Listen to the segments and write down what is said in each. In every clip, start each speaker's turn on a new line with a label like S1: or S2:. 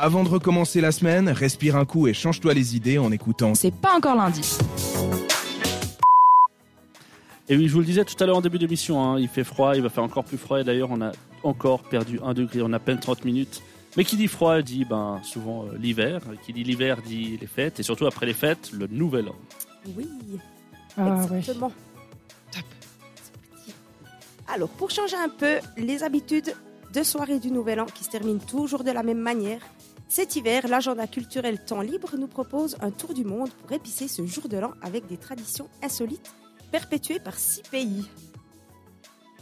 S1: Avant de recommencer la semaine, respire un coup et change-toi les idées en écoutant.
S2: C'est pas encore lundi.
S3: Et oui, je vous le disais tout à l'heure en début d'émission, hein, il fait froid, il va faire encore plus froid. Et d'ailleurs, on a encore perdu un degré en à peine 30 minutes. Mais qui dit froid dit ben, souvent euh, l'hiver. Qui dit l'hiver dit les fêtes. Et surtout après les fêtes, le nouvel an.
S4: Oui,
S5: Ah, ouais.
S4: exactement. Alors, pour changer un peu les habitudes de soirée du Nouvel An qui se terminent toujours de la même manière, cet hiver, l'agenda culturel Temps Libre nous propose un tour du monde pour épicer ce jour de l'an avec des traditions insolites perpétuées par six pays.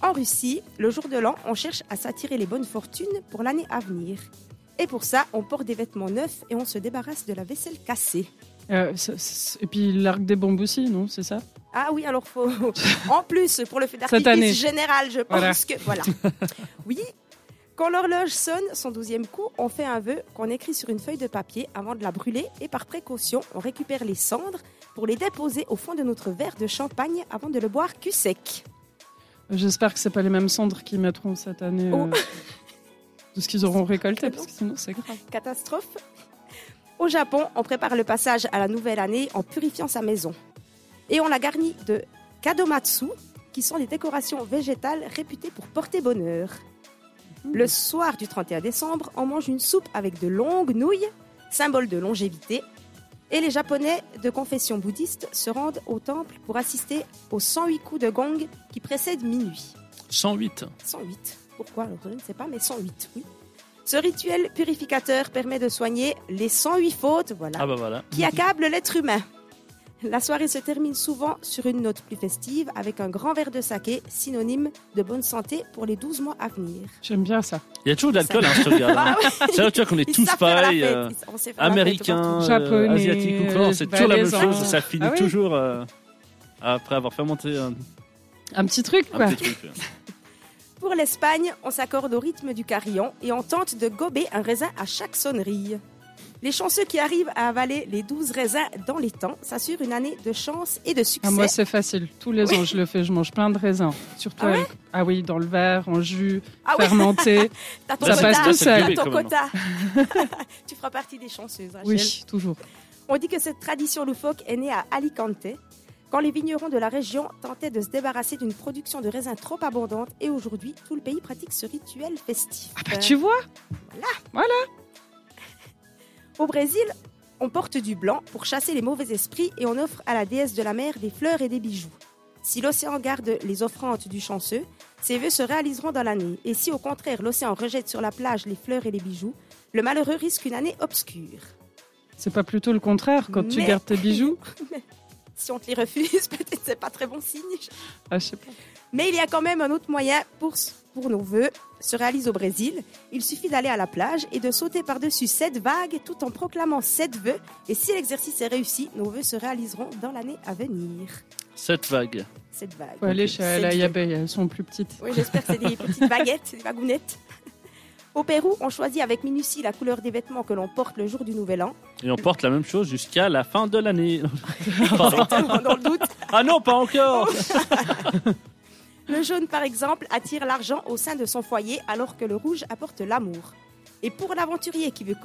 S4: En Russie, le jour de l'an, on cherche à s'attirer les bonnes fortunes pour l'année à venir. Et pour ça, on porte des vêtements neufs et on se débarrasse de la vaisselle cassée.
S5: Euh, et puis l'arc des bombes aussi, non C'est ça?
S4: Ah oui, alors faut. en plus, pour le
S5: année.
S4: d'artifice général, je pense
S5: Voilà.
S4: que. Voilà. oui. Quand l'horloge sonne son douzième coup, on fait un vœu qu'on écrit sur une feuille de papier avant de la brûler et par précaution, on récupère les cendres pour les déposer au fond de notre verre de champagne avant de le boire cul sec.
S5: J'espère que c'est pas les mêmes cendres qu'ils mettront cette année
S4: Oh.
S5: euh, de ce qu'ils auront récolté, parce que sinon c'est grave.
S4: Catastrophe. Au Japon, on prépare le passage à la nouvelle année en purifiant sa maison. Et on la garnit de kadomatsu, qui sont des décorations végétales réputées pour porter bonheur. Le soir du 31 décembre, on mange une soupe avec de longues nouilles, symbole de longévité. Et les Japonais de confession bouddhiste se rendent au temple pour assister aux 108 coups de gong qui précèdent minuit.
S3: 108.
S4: 108. Pourquoi Alors, Je ne sais pas, mais 108, oui. Ce rituel purificateur permet de soigner les 108 fautes voilà,
S3: Ah bah voilà.
S4: qui accablent l'être humain. La soirée se termine souvent sur une note plus festive avec un grand verre de saké, synonyme de bonne santé pour les 12 mois à venir.
S5: J'aime bien ça.
S3: Il y a toujours de l'alcool, hein, je te regarde.
S4: Ah ouais,
S3: C'est vrai, tu vois qu'on est
S4: ils
S3: tous pareils. euh, Américains, euh,
S5: Japonais,
S3: asiatiques ou quoi, c'est toujours la même chose. Ça finit
S5: Ah oui
S3: toujours euh, après avoir fait monter un,
S5: Un petit truc,
S3: un
S5: quoi.
S3: petit truc.
S4: Pour l'Espagne, on s'accorde au rythme du carillon et on tente de gober un raisin à chaque sonnerie. Les chanceux qui arrivent à avaler les 12 raisins dans les temps s'assurent une année de chance et de succès.
S5: Ah, moi, c'est facile. Tous les ans, je le fais. Je mange plein de raisins. Surtout
S4: Ah ouais
S5: avec- ah oui, dans le verre, en jus,
S4: Ah
S5: fermenté. Ça
S4: quota,
S5: passe tout seul.
S4: t'as ton quota. tu feras partie des chanceuses, Rachel.
S5: oui, toujours.
S4: On dit que cette tradition loufoque est née à Alicante, quand les vignerons de la région tentaient de se débarrasser d'une production de raisins trop abondante. Et aujourd'hui, tout le pays pratique ce rituel festif.
S5: Ah bah, tu vois
S4: Au Brésil, on porte du blanc pour chasser les mauvais esprits et on offre à la déesse de la mer des fleurs et des bijoux. Si l'océan garde les offrandes du chanceux, ses vœux se réaliseront dans l'année. Et si au contraire l'océan rejette sur la plage les fleurs et les bijoux, le malheureux risque une année obscure.
S5: C'est pas plutôt le contraire quand tu gardes tes bijoux?
S4: Si on te les refuse, peut-être c'est pas très bon signe.
S5: Ah, je sais pas.
S4: Mais il y a quand même un autre moyen pour, pour nos vœux se réalise au Brésil. Il suffit d'aller à la plage et de sauter par-dessus sept vagues tout en proclamant sept vœux. Et si l'exercice est réussi, nos vœux se réaliseront dans l'année à venir.
S3: Cette vague.
S4: Cette vague.
S5: Faut aller chez
S4: Sept
S5: la
S4: vœux.
S5: Yabé, elles sont plus petites.
S4: Oui, j'espère que c'est des petites baguettes, des bagounettes. Au Pérou, on choisit avec minutie la couleur des vêtements que l'on porte le jour du Nouvel An.
S3: Et on porte la même chose jusqu'à la fin de l'année.
S4: Dans le doute.
S3: ah non, pas encore
S4: Le jaune, par exemple, attire l'argent au sein de son foyer, alors que le rouge apporte l'amour. Et pour l'aventurier qui veut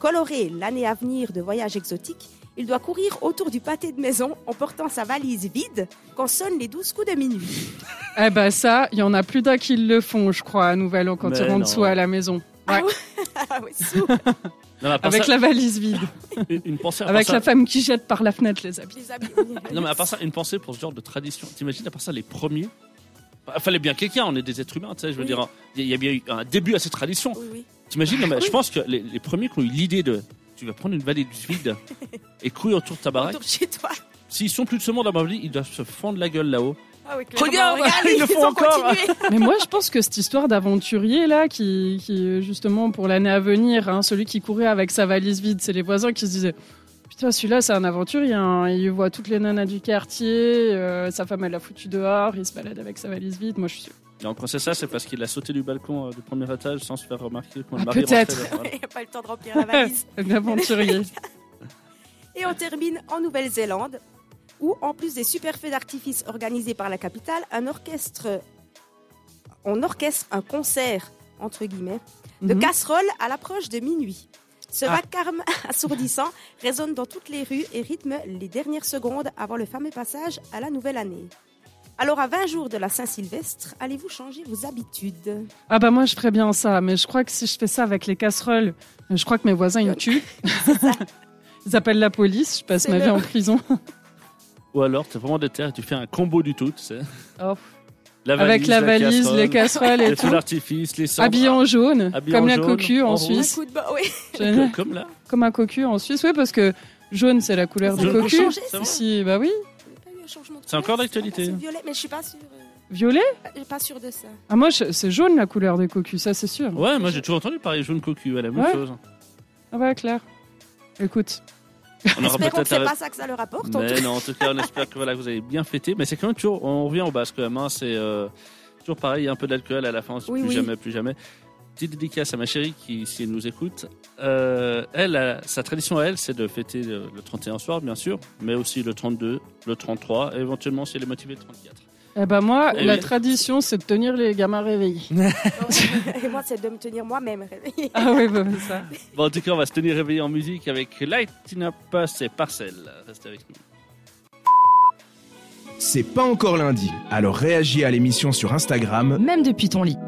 S4: colorer, l'année à venir de voyages exotiques, il doit courir autour du pâté de maison en portant sa valise vide quand sonnent les douze coups de minuit.
S5: Eh ben ça, il y en a plus d'un qui le font, je crois, à Nouvel An quand
S3: Mais
S5: ils rentrent soi à la maison.
S4: Ah
S5: Ouais.
S4: oui, Ah oui, sous
S3: Non,
S5: Avec
S3: ça,
S5: la valise vide.
S3: une, une pensée
S5: Avec
S3: ça-
S5: la femme qui jette par la fenêtre les habits.
S4: les habits.
S3: Non, mais à part ça, une pensée pour ce genre de tradition. T'imagines, à part ça, les premiers. Il fallait bien quelqu'un, on est des êtres humains, tu sais, je veux
S4: Oui.
S3: dire, il y a bien eu un début à cette tradition.
S4: Oui, oui.
S3: T'imagines, non, mais je pense que les, les premiers qui ont eu l'idée de. Tu vas prendre une valise vide et courir autour de ta baraque.
S4: Autour de chez toi.
S3: S'ils sont plus de ce monde à mon avis, ils doivent se fendre la gueule là-haut.
S4: Ah oui, clairement.
S3: Regarde, ils le font
S4: ont
S3: encore.
S5: Mais moi, je pense que cette histoire d'aventurier là, qui, qui justement pour l'année à venir, hein, celui qui courait avec sa valise vide, c'est les voisins qui se disaient. Putain, celui-là, c'est un aventurier. hein. Il voit toutes les nanas du quartier. euh, sa femme, elle l'a foutu dehors. Il se balade avec sa valise vide. Moi, je suis sûre.
S3: Et encore c'est ça, c'est parce qu'il a sauté du balcon euh, du premier étage sans se faire remarquer. quand le
S5: Ah,
S3: mari
S5: peut-être.
S3: rentrait, voilà.
S4: Il n'y a pas eu le temps de remplir la valise.
S5: Un aventurier.
S4: Et on termine en Nouvelle-Zélande, où, en plus des super feux d'artifice organisés par la capitale, un orchestre, on orchestre un concert, entre guillemets, de
S5: Mhm.
S4: casseroles à l'approche de minuit. Ce
S3: Ah.
S4: vacarme assourdissant résonne dans toutes les rues et rythme les dernières secondes avant le fameux passage à la nouvelle année. Alors, à 20 jours de la Saint-Sylvestre, allez-vous changer vos habitudes?
S5: Ah bah moi je ferais bien ça, mais je crois que si je fais ça avec les casseroles, je crois que mes voisins ils me tuent. Ils appellent la police, je passe
S4: C'est
S5: ma vie en prison.
S3: Ou alors, t'es vraiment déter et tu fais un combo du tout, tu sais.
S5: Oh.
S3: La
S5: avec la valise,
S3: casserole,
S5: les casseroles et tout.
S3: d'artifice, les cendres.
S5: Habillé en jaune,
S3: Habillé
S5: comme
S3: en
S5: la
S3: jaune,
S5: cocu
S3: en.
S5: Suisse.
S4: Un coup de bas, oui.
S5: Génial.
S3: Comme là.
S5: Comme un cocu en Suisse, oui, parce que jaune c'est la couleur du cocu.
S4: changé,
S3: c'est
S4: ça.
S3: vrai
S5: Si, bah oui.
S4: Il n'y a pas eu un changement de
S3: C'est encore d'actualité.
S4: Violet, mais je suis pas sûre. euh,
S5: Violet?
S4: Je suis pas sûre de ça.
S5: Ah moi c'est jaune la couleur des cocus, ça c'est sûr.
S3: Ouais, moi j'ai toujours entendu parler jaune cocu, ouais, la même
S5: Ouais.
S3: chose.
S5: Ah bah clair. Écoute,
S3: On aura
S4: Espérons que c'est pas ça que ça leur apporte. en tout
S3: Mais non, en tout cas, on espère que voilà, vous avez bien fêté. Mais c'est quand même toujours, on revient au bas quand même. hein, c'est euh, toujours pareil, il y a un peu d'alcool à la fin,
S4: Oui,
S3: plus
S4: oui.
S3: jamais, plus jamais. Petite dédicace à ma chérie qui, si elle nous écoute, euh, elle, sa tradition à elle, c'est de fêter le, le 31 soir, bien sûr, mais aussi le 32, le 33, et éventuellement, si elle est motivée, le 34.
S5: Eh bah moi
S3: Eh
S5: la tradition c'est de tenir les gamins réveillés.
S4: Et moi, c'est de me tenir moi-même réveillée.
S5: ah oui, bah, ça.
S3: Bon, en tout cas, on va se tenir réveillé en musique avec Lighting Up et Parcel. Restez avec nous.
S1: C'est pas encore lundi, alors réagis à l'émission sur Instagram
S2: même depuis ton lit.